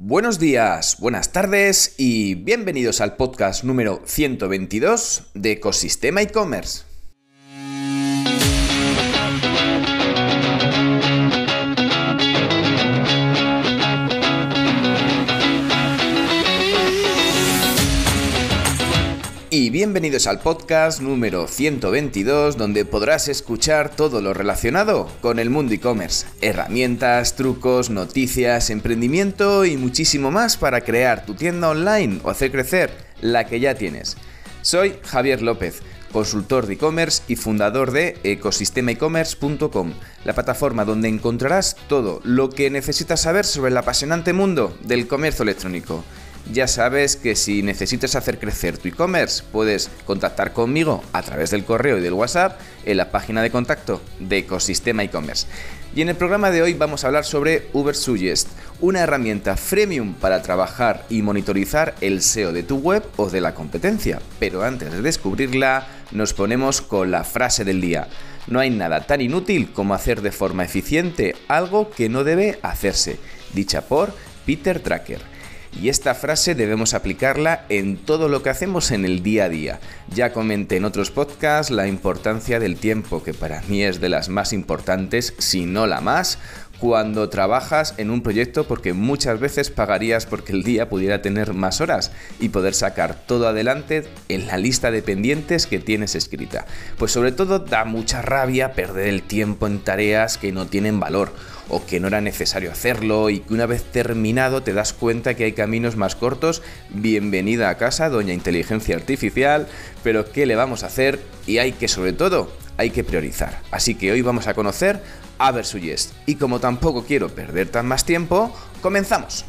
Buenos días, buenas tardes y bienvenidos al podcast número 122 de Ecosistema e-commerce. Bienvenidos al podcast número 122 donde podrás escuchar todo lo relacionado con el mundo e-commerce, herramientas, trucos, noticias, emprendimiento y muchísimo más para crear tu tienda online o hacer crecer la que ya tienes. Soy Javier López, consultor de e-commerce y fundador de ecosistemaecommerce.com, la plataforma donde encontrarás todo lo que necesitas saber sobre el apasionante mundo del comercio electrónico ya sabes que si necesitas hacer crecer tu e-commerce, puedes contactar conmigo a través del correo y del WhatsApp en la página de contacto de Ecosistema e-commerce. Y en el programa de hoy vamos a hablar sobre Uber Suggest, una herramienta freemium para trabajar y monitorizar el SEO de tu web o de la competencia. Pero antes de descubrirla, nos ponemos con la frase del día. No hay nada tan inútil como hacer de forma eficiente algo que no debe hacerse, dicha por Peter Tracker. Y esta frase debemos aplicarla en todo lo que hacemos en el día a día. Ya comenté en otros podcasts la importancia del tiempo, que para mí es de las más importantes, si no la más, cuando trabajas en un proyecto porque muchas veces pagarías porque el día pudiera tener más horas y poder sacar todo adelante en la lista de pendientes que tienes escrita. Pues sobre todo da mucha rabia perder el tiempo en tareas que no tienen valor o que no era necesario hacerlo y que una vez terminado te das cuenta que hay caminos más cortos. Bienvenida a casa, doña inteligencia artificial, pero ¿qué le vamos a hacer? Y hay que sobre todo hay que priorizar. Así que hoy vamos a conocer a. Y como tampoco quiero perder tan más tiempo, comenzamos.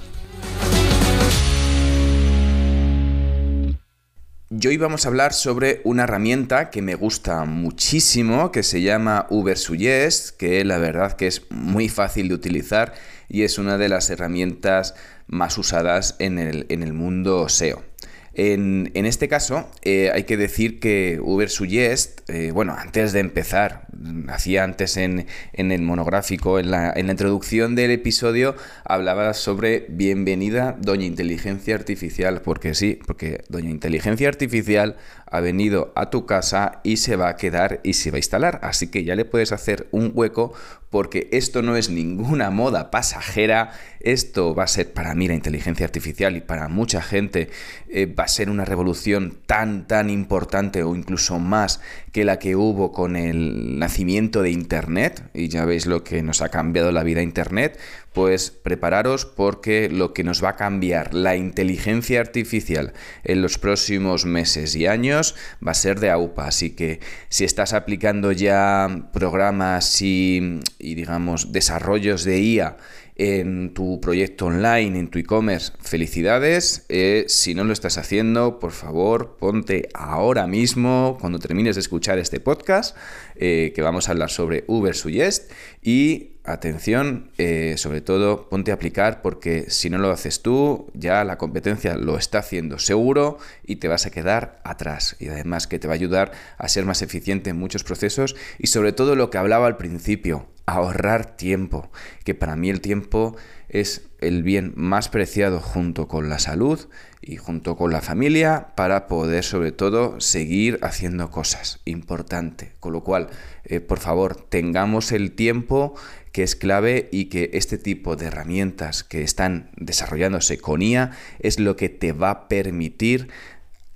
Y hoy vamos a hablar sobre una herramienta que me gusta muchísimo, que se llama Ubersuggest, que la verdad que es muy fácil de utilizar y es una de las herramientas más usadas en el, en el mundo SEO. En, este caso, eh, hay que decir que Uber Suggest, eh, bueno, antes de empezar, hacía antes en, el monográfico, en la, en la, introducción del episodio, hablaba sobre bienvenida Doña Inteligencia Artificial, porque sí, porque Doña Inteligencia Artificial ha venido a tu casa y se va a quedar y se va a instalar, así que ya le puedes hacer un hueco porque esto no es ninguna moda pasajera, esto va a ser para mí la inteligencia artificial y para mucha gente eh, va a ser una revolución tan, tan importante o incluso más que la que hubo con el nacimiento de Internet, y ya veis lo que nos ha cambiado la vida Internet, pues prepararos porque lo que nos va a cambiar la inteligencia artificial en los próximos meses y años va a ser de AUPA. Así que si estás aplicando ya programas y, digamos desarrollos de IA en tu proyecto online, en tu e-commerce, felicidades. Eh, si no lo estás haciendo, por favor, ponte ahora mismo, cuando termines de escuchar este podcast, eh, que vamos a hablar sobre Uber Suggest y atención, eh, sobre todo ponte a aplicar porque si no lo haces tú, ya la competencia lo está haciendo seguro y te vas a quedar atrás. Y además que te va a ayudar a ser más eficiente en muchos procesos y sobre todo lo que hablaba al principio, ahorrar tiempo, que para mí el tiempo es el bien más preciado junto con la salud y junto con la familia para poder sobre todo seguir haciendo cosas. Importante. Con lo cual, eh, por favor, tengamos el tiempo que es clave y que este tipo de herramientas que están desarrollándose con IA es lo que te va a permitir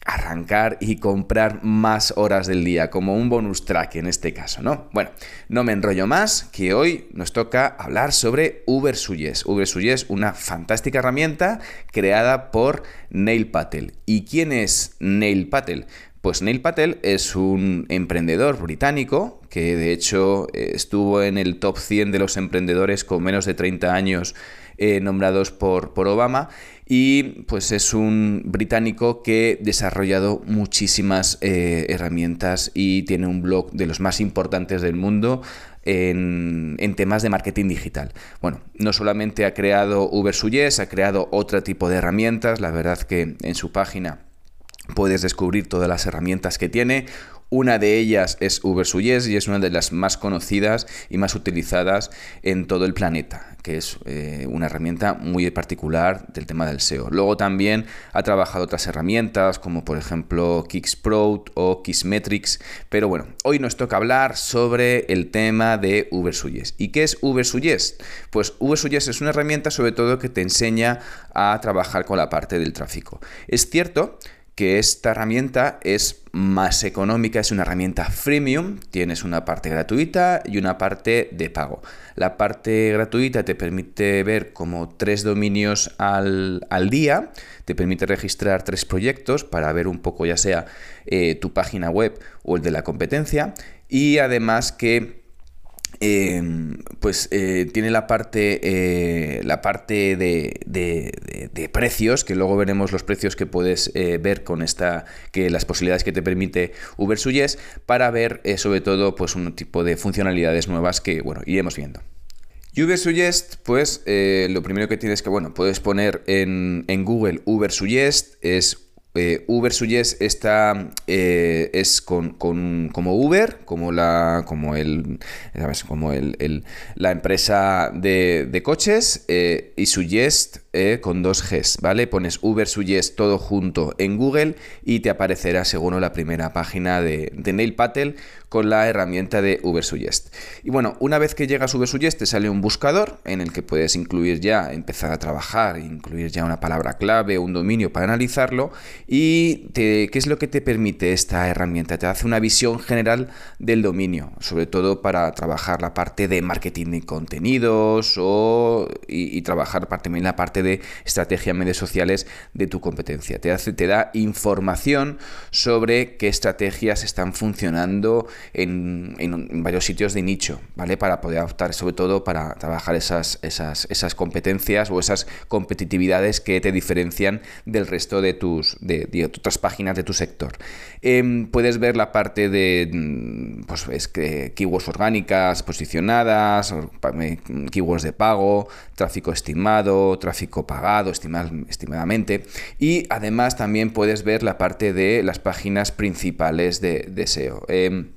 arrancar y comprar más horas del día, como un bonus track en este caso, ¿no? Bueno, no me enrollo más, que hoy nos toca hablar sobre Uber Suggest. Uber una fantástica herramienta creada por Neil Patel. ¿Y quién es Neil Patel? Pues Neil Patel es un emprendedor británico que de hecho estuvo en el top 100 de los emprendedores con menos de 30 años eh, nombrados por, por Obama y pues es un británico que ha desarrollado muchísimas eh, herramientas y tiene un blog de los más importantes del mundo en, temas de marketing digital. Bueno, no solamente ha creado Uber Suggest, ha creado otro tipo de herramientas, la verdad que en su página puedes descubrir todas las herramientas que tiene. Una de ellas es Uber Suggest y es una de las más conocidas y más utilizadas en todo el planeta. que es eh, una herramienta muy particular del tema del SEO. Luego también ha trabajado otras herramientas como por ejemplo Kicksprout o Kissmetrics, pero bueno, hoy nos toca hablar sobre el tema de Ubersuggest. ¿Y qué es Ubersuggest? Pues Ubersuggest es una herramienta sobre todo que te enseña a trabajar con la parte del tráfico. Es cierto que esta herramienta es más económica, es una herramienta freemium, tienes una parte gratuita y una parte de pago. La parte gratuita te permite ver como tres dominios al, día, te permite registrar tres proyectos para ver un poco ya sea eh, tu página web o el de la competencia y además que Em, pues eh, tiene la parte, eh, la parte de, precios, que luego veremos los precios que puedes eh, ver con esta, que las posibilidades que te permite Ubersuggest, para ver sobre todo pues un tipo de funcionalidades nuevas que, bueno, iremos viendo. Ubersuggest, pues lo primero que tienes que, bueno, puedes poner en, en Google Ubersuggest, es eh, Uber Suggest está, eh, es con, como Uber, como la, como el, como el, la empresa de, coches, eh, y Suggest con dos Gs, ¿vale? Pones Uber Suggest todo junto en Google y te aparecerá según la primera página de, de Neil Patel con la herramienta de Ubersuggest. Y bueno, una vez que llegas a Ubersuggest te sale un buscador en el que puedes incluir ya, empezar a trabajar, incluir ya una palabra clave, un dominio para analizarlo. ¿Y qué es lo que te permite esta herramienta? Te hace una visión general del dominio, sobre todo para trabajar la parte de marketing de contenidos o, y, trabajar también la parte de estrategia en medios sociales de tu competencia. Te, hace, te da información sobre qué estrategias están funcionando en, varios sitios de nicho, ¿vale? Para poder optar sobre todo para trabajar esas, esas, esas competencias o esas competitividades que te diferencian del resto de tus de, otras páginas de tu sector. Em, puedes ver la parte de mm, pues, es que keywords orgánicas posicionadas, keywords de pago, tráfico estimado, tráfico pagado estimadamente y además también puedes ver la parte de las páginas principales de, de SEO. Em,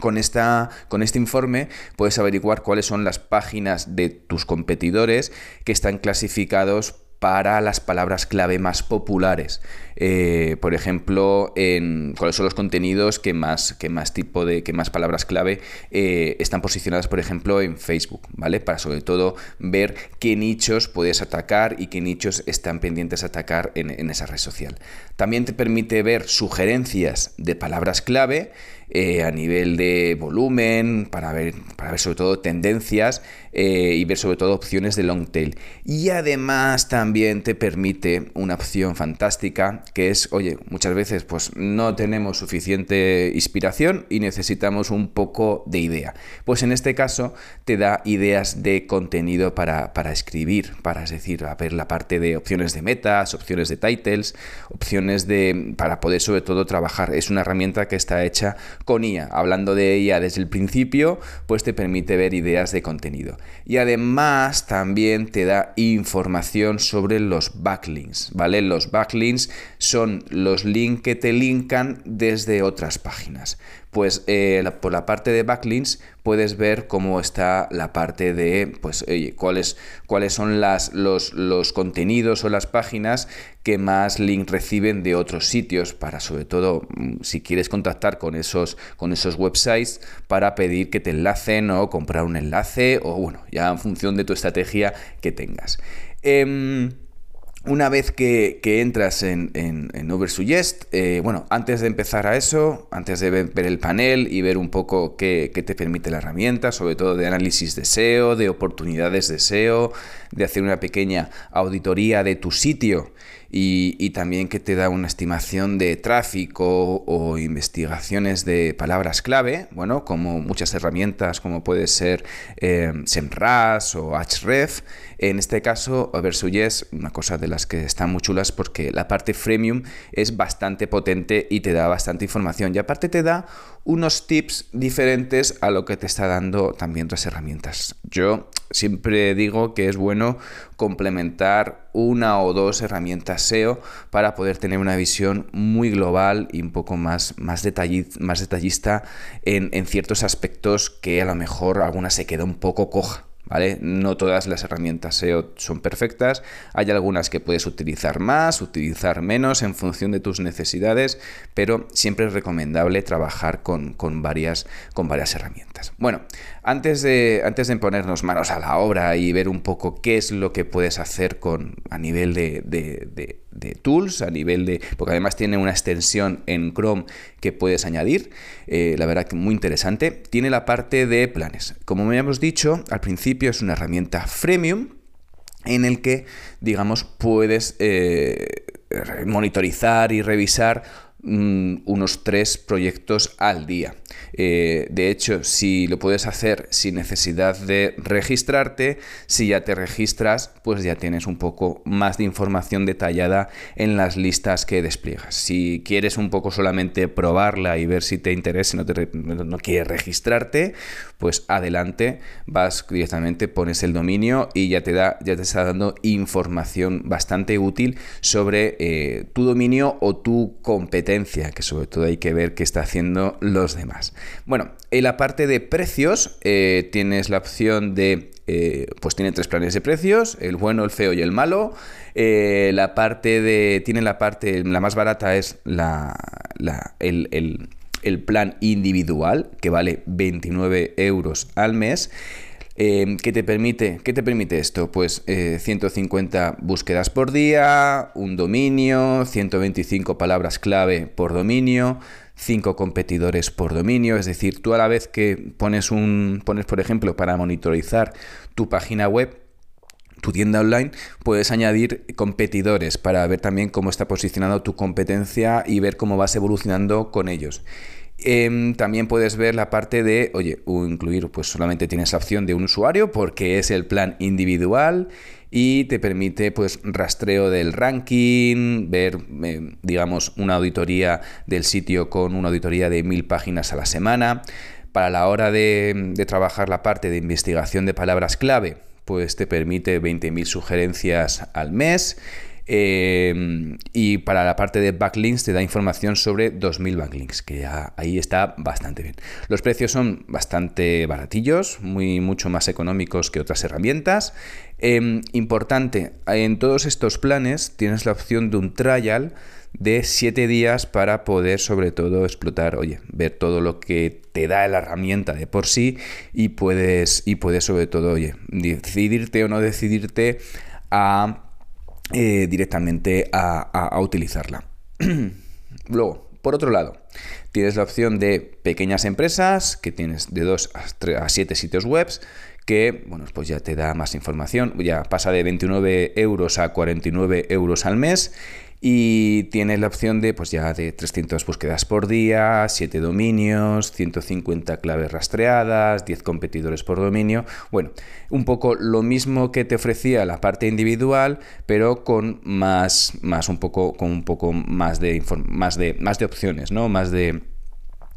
con, esta, con este informe puedes averiguar cuáles son las páginas de tus competidores que están clasificados para las palabras clave más populares. Eh, por ejemplo, en cuáles son los contenidos que más, más tipo de, que más palabras clave eh, están posicionadas, por ejemplo, en Facebook, ¿vale? Para sobre todo ver qué nichos puedes atacar y qué nichos están pendientes a atacar en esa red social. También te permite ver sugerencias de palabras clave eh, a nivel de volumen, para ver, para ver sobre todo tendencias eh, y ver sobre todo opciones de long tail. Y además también te permite una opción fantástica que es, oye, muchas veces pues no tenemos suficiente inspiración y necesitamos un poco de idea. Pues en este caso te da ideas de contenido para, para escribir, para es decir, a ver la parte de opciones de metas, opciones de titles, opciones de para poder sobre todo trabajar. Es una herramienta que está hecha con IA. Hablando de ella desde el principio, pues te permite ver ideas de contenido. Y además también te da información sobre los backlinks, ¿vale? Los backlinks son los links que te linkan desde otras páginas pues eh, por la parte de backlinks puedes ver cómo está la parte de, pues, cuáles, cuáles son las, los, los, contenidos o las páginas que más links reciben de otros sitios para, sobre todo, mm, si quieres contactar con esos, con esos websites para pedir que te enlacen o comprar un enlace o, bueno, ya en función de tu estrategia que tengas. Em, una vez que, entras en, en, en Ubersuggest, eh, bueno, antes de empezar a eso, antes de ver, el panel y ver un poco qué, te permite la herramienta, sobre todo de análisis de SEO, de oportunidades de SEO, de hacer una pequeña auditoría de tu sitio y, también que te da una estimación de tráfico o investigaciones de palabras clave, bueno, como muchas herramientas como puede ser eh, SEMrush o Href. En este caso, Versuggest, una cosa de las que están muy chulas porque la parte freemium es bastante potente y te da bastante información y aparte te da unos tips diferentes a lo que te está dando también otras herramientas. Yo siempre digo que es bueno complementar una o dos herramientas SEO para poder tener una visión muy global y un poco más, más, detallista en, ciertos aspectos que a lo mejor alguna se queda un poco coja. No todas las herramientas SEO son perfectas, hay algunas que puedes utilizar más, utilizar menos en función de tus necesidades, pero siempre es recomendable trabajar con, varias, con varias herramientas. Bueno, antes de, antes de ponernos manos a la obra y ver un poco qué es lo que puedes hacer con, a nivel de, de, tools, a nivel de... porque además tiene una extensión en Chrome que puedes añadir, eh, la verdad que muy interesante, tiene la parte de planes. Como hemos dicho, al principio es una herramienta freemium en el que, digamos, puedes eh, monitorizar y revisar mm, unos tres proyectos al día. Eh, de hecho, si lo puedes hacer sin necesidad de registrarte, si ya te registras, pues ya tienes un poco más de información detallada en las listas que despliegas. Si quieres un poco solamente probarla y ver si te interesa, no, te, no quieres registrarte, pues adelante, vas directamente, pones el dominio y ya te, da, ya te está dando información bastante útil sobre eh, tu dominio o tu que sobre todo hay que ver qué está haciendo los demás. Bueno, en la parte de precios eh, tienes la opción de, eh, pues tiene tres planes de precios, el bueno, el feo y el malo. Eh, la parte de, tiene la parte, la más barata es la, el, el, plan individual, que vale 29 euros al mes. ¿Qué, te permite, ¿Qué te permite esto? Pues 150 búsquedas por día, un dominio, 125 palabras clave por dominio, cinco competidores por dominio, es decir, tú a la vez que pones un pones por ejemplo para monitorizar tu página web tu tienda online, puedes añadir competidores para ver también cómo está posicionado tu competencia y ver cómo vas evolucionando con ellos. Em, también puedes ver la parte de, oye, incluir, pues solamente tienes la opción de un usuario porque es el plan individual y te permite pues rastreo del ranking, ver eh, digamos una auditoría del sitio con una auditoría de mil páginas a la semana. Para la hora de, trabajar la parte de investigación de palabras clave, pues te permite 20.000 sugerencias al mes Em, y para la parte de backlinks te da información sobre 2.000 backlinks, que ahí está bastante bien. Los precios son bastante baratillos, muy, mucho más económicos que otras herramientas. Em, importante, en todos estos planes tienes la opción de un trial de 7 días para poder sobre todo explotar, oye, ver todo lo que te da la herramienta de por sí y puedes, y puedes sobre todo, oye, decidirte o no decidirte a eh, directamente a, utilizarla. Luego, por otro lado, tienes la opción de pequeñas empresas, que tienes de 2 a 7 sitios web, que bueno, pues ya te da más información, ya pasa de 29 euros a 49 euros al mes y tienes la opción de, pues ya de 300 búsquedas por día, 7 dominios, 150 claves rastreadas, 10 competidores por dominio. Bueno, un poco lo mismo que te ofrecía la parte individual, pero con más, más un poco, con un poco más de, más de, más de opciones, ¿no? Más de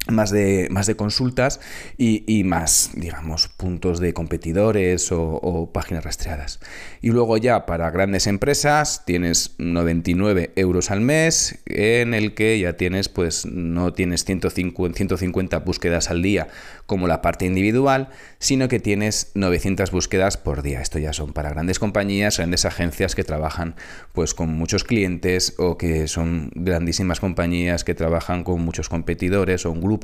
más de, más de consultas y, más, digamos, puntos de competidores o, páginas rastreadas. Y luego ya para grandes empresas tienes 99 euros al mes en el que ya tienes, pues no tienes 150, 150 búsquedas al día como la parte individual, sino que tienes 900 búsquedas por día. Esto ya son para grandes compañías, grandes agencias que trabajan pues con muchos clientes o que son grandísimas compañías que trabajan con muchos competidores o un grupo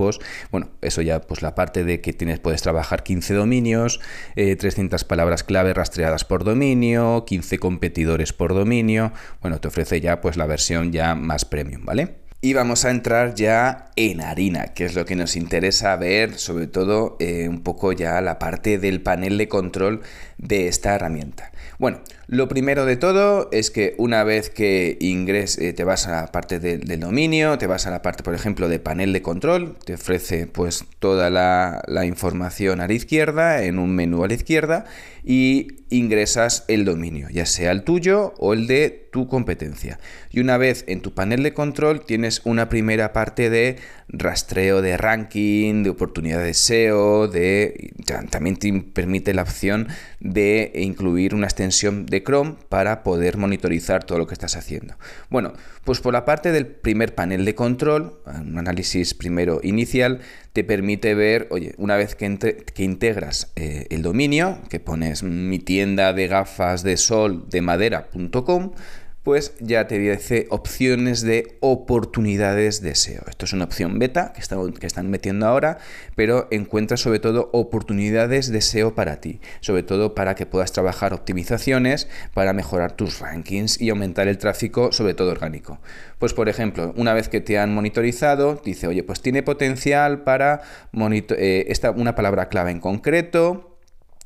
bueno, eso ya, pues la parte de que tienes, puedes trabajar 15 dominios, 300 eh, palabras clave rastreadas por dominio, 15 competidores por dominio. Bueno, te ofrece ya pues la versión ya más premium, ¿vale? Y vamos a entrar ya en harina, que es lo que nos interesa ver, sobre todo eh, un poco ya la parte del panel de control de esta herramienta. Bueno, lo primero de todo es que una vez que ingreses, eh, te vas a la parte del dominio, te vas a la parte, por ejemplo, de panel de control, te ofrece pues toda la información a la izquierda, en un menú a la izquierda, y ingresas el dominio, ya sea el tuyo o el de tu competencia. Y una vez en tu panel de control tienes una primera parte de rastreo de ranking, de oportunidades SEO, de también te permite la opción de incluir una extensión de Chrome para poder monitorizar todo lo que estás haciendo. Bueno, pues por la parte del primer panel de control, un análisis primero inicial, te permite ver, oye, una vez que, integras eh, el dominio, que pones mi tienda de gafas de sol de madera.com, pues ya te dice opciones de oportunidades de SEO. Esto es una opción beta que están, que están metiendo ahora, pero encuentras sobre todo oportunidades de SEO para ti, sobre todo para que puedas trabajar optimizaciones para mejorar tus rankings y aumentar el tráfico, sobre todo orgánico. Pues por ejemplo, una vez que te han monitorizado, dice, oye, pues tiene potencial para eh, esta, una palabra clave en concreto,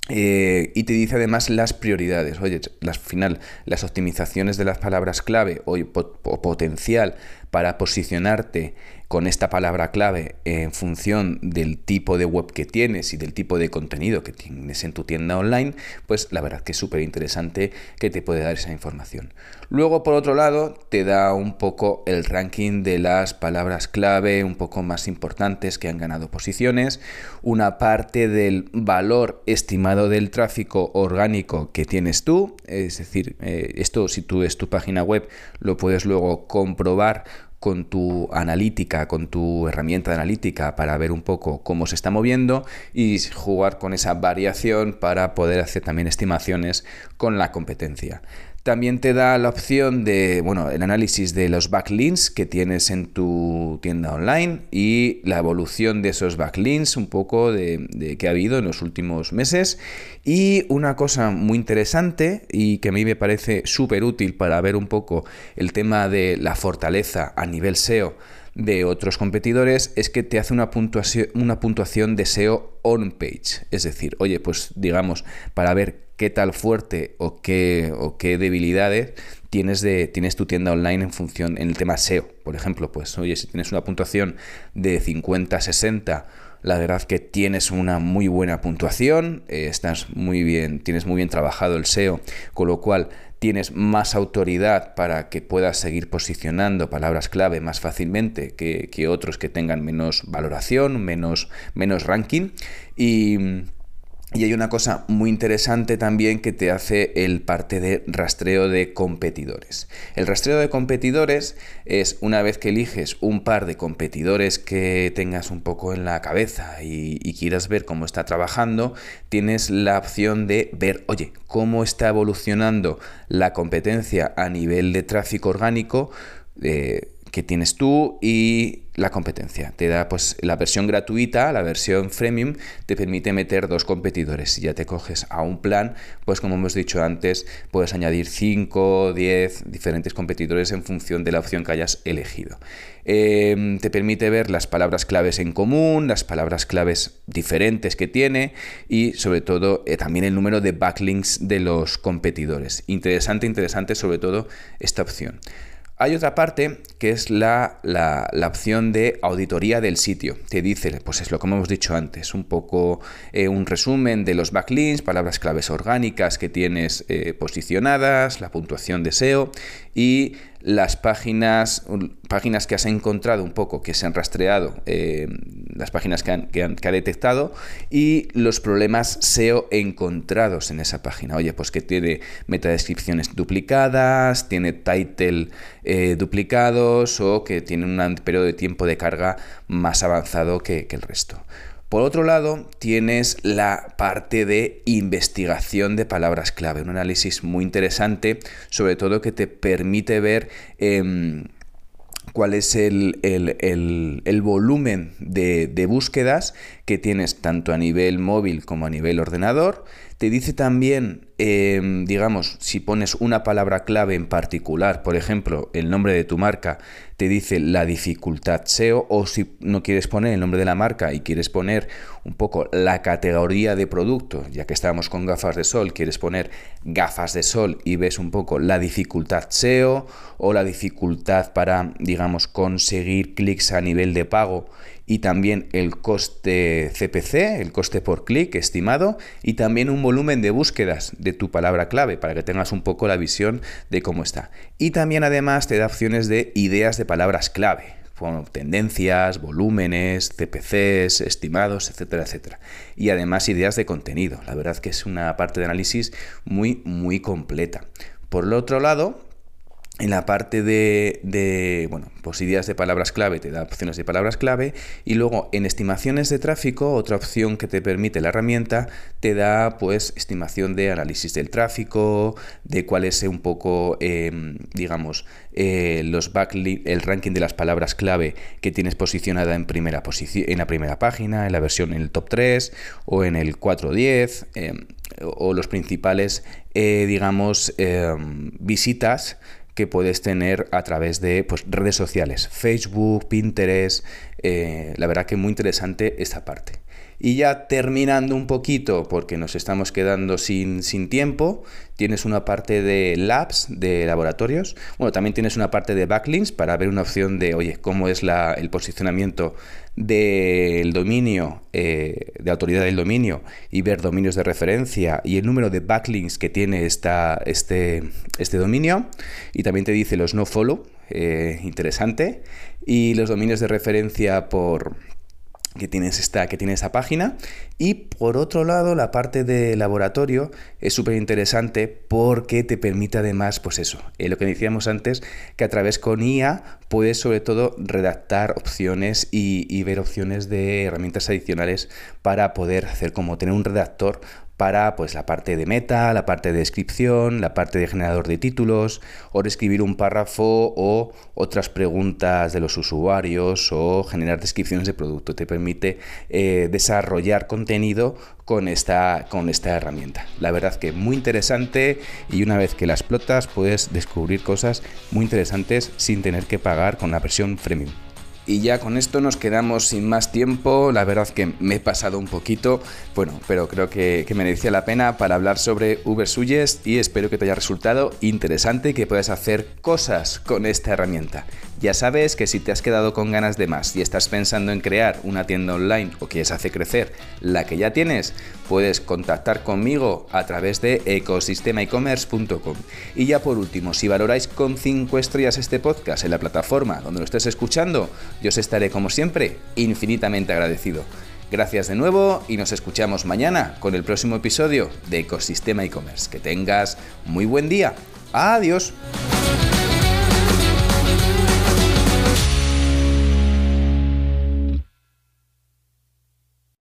eh, y te dice además las prioridades. Oye, al final, las optimizaciones de las palabras clave o, o potencial para posicionarte con esta palabra clave en función del tipo de web que tienes y del tipo de contenido que tienes en tu tienda online, pues la verdad que es súper interesante que te puede dar esa información. Luego, por otro lado, te da un poco el ranking de las palabras clave un poco más importantes que han ganado posiciones, una parte del valor estimado del tráfico orgánico que tienes tú, es decir, eh, esto si tú es tu página web lo puedes luego comprobar con tu analítica, con tu herramienta de analítica para ver un poco cómo se está moviendo y jugar con esa variación para poder hacer también estimaciones con la competencia. También te da la opción de, bueno, el análisis de los backlinks que tienes en tu tienda online y la evolución de esos backlinks, un poco de, que ha habido en los últimos meses. Y una cosa muy interesante y que a mí me parece súper útil para ver un poco el tema de la fortaleza a nivel SEO de otros competidores es que te hace una puntuación, una puntuación de SEO on page. Es decir, oye, pues digamos, para ver qué tal fuerte o qué, o qué debilidades tienes, de, tienes tu tienda online en función en el tema SEO. Por ejemplo, pues oye, si tienes una puntuación de 50-60, la verdad que tienes una muy buena puntuación, eh, estás muy bien, tienes muy bien trabajado el SEO, con lo cual tienes más autoridad para que puedas seguir posicionando palabras clave más fácilmente que, que otros que tengan menos valoración, menos, menos ranking. Y y hay una cosa muy interesante también que te hace el parte de rastreo de competidores. El rastreo de competidores es una vez que eliges un par de competidores que tengas un poco en la cabeza y, quieras ver cómo está trabajando, tienes la opción de ver, oye, cómo está evolucionando la competencia a nivel de tráfico orgánico. Eh, que tienes tú y la competencia. Te da pues la versión gratuita, la versión freemium, te permite meter dos competidores. Si ya te coges a un plan, pues como hemos dicho antes, puedes añadir 5, 10 diferentes competidores en función de la opción que hayas elegido. Em, te permite ver las palabras claves en común, las palabras claves diferentes que tiene y sobre todo eh, también el número de backlinks de los competidores. Interesante, interesante sobre todo esta opción. Hay otra parte que es la, opción de auditoría del sitio. Te dice, pues es lo que hemos dicho antes, un poco eh, un resumen de los backlinks, palabras claves orgánicas que tienes eh, posicionadas, la puntuación de SEO y las páginas, páginas que has encontrado un poco, que se han rastreado, eh, las páginas que, ha detectado y los problemas SEO encontrados en esa página. Oye, pues que tiene metadescripciones duplicadas, tiene title eh, duplicados o que tiene un periodo de tiempo de carga más avanzado que el resto. Por otro lado, tienes la parte de investigación de palabras clave, un análisis muy interesante, sobre todo que te permite ver em, cuál es el, volumen de, de, búsquedas que tienes tanto a nivel móvil como a nivel ordenador. Te dice también, em, digamos, si pones una palabra clave en particular, por ejemplo, el nombre de tu marca, te dice la dificultad SEO, o si no quieres poner el nombre de la marca y quieres poner un poco la categoría de producto, ya que estábamos con gafas de sol, quieres poner gafas de sol y ves un poco la dificultad SEO o la dificultad para, digamos, conseguir clics a nivel de pago y también el coste CPC, el coste por clic estimado, y también un volumen de búsquedas de tu palabra clave para que tengas un poco la visión de cómo está. Y también además te da opciones de ideas de palabras clave tendencias, volúmenes, CPCs, estimados, etcétera, etcétera. Y además ideas de contenido. La verdad que es una parte de análisis muy, muy completa. Por el otro lado, en la parte de, bueno, pues ideas de palabras clave te da opciones de palabras clave y luego en estimaciones de tráfico, otra opción que te permite la herramienta, te da pues estimación de análisis del tráfico, de cuál es un poco, em, digamos, eh, los el ranking de las palabras clave que tienes posicionada en, primera en la primera página, en la versión en el top 3 o en el 410 em, o los principales, eh, digamos, em, visitas que puedes tener a través de pues, redes sociales, Facebook, Pinterest. Eh, la verdad que muy interesante esta parte. Y ya terminando un poquito, porque nos estamos quedando sin, sin, tiempo, tienes una parte de labs, de laboratorios. Bueno, también tienes una parte de backlinks para ver una opción de, oye, cómo es el posicionamiento del dominio, eh, de autoridad del dominio, y ver dominios de referencia y el número de backlinks que tiene esta, este, este dominio. Y también te dice los no follow, eh, interesante, y los dominios de referencia por que tienes esta, que tiene esta página. Y por otro lado, la parte de laboratorio es súper interesante porque te permite además, pues eso, eh, lo que decíamos antes, que a través con IA puedes sobre todo redactar opciones y, y ver opciones de herramientas adicionales para poder hacer como tener un redactor para pues la parte de meta, la parte de descripción, la parte de generador de títulos, o escribir un párrafo o otras preguntas de los usuarios o generar descripciones de producto. Te permite eh, desarrollar contenido con esta, con esta herramienta. La verdad que muy interesante y una vez que la explotas puedes descubrir cosas muy interesantes sin tener que pagar con la versión premium. Y ya con esto nos quedamos sin más tiempo. La verdad que me he pasado un poquito, bueno, pero creo que, que merecía la pena para hablar sobre Ubersuggest y espero que te haya resultado interesante y que puedas hacer cosas con esta herramienta. Ya sabes que si te has quedado con ganas de más y estás pensando en crear una tienda online o quieres hacer crecer la que ya tienes, puedes contactar conmigo a través de ecosistemaecommerce.com. Y ya por último, si valoráis con 5 estrellas este podcast en la plataforma donde lo estés escuchando, yo os estaré como siempre infinitamente agradecido. Gracias de nuevo y nos escuchamos mañana con el próximo episodio de Ecosistema e-commerce. Que tengas muy buen día. Adiós.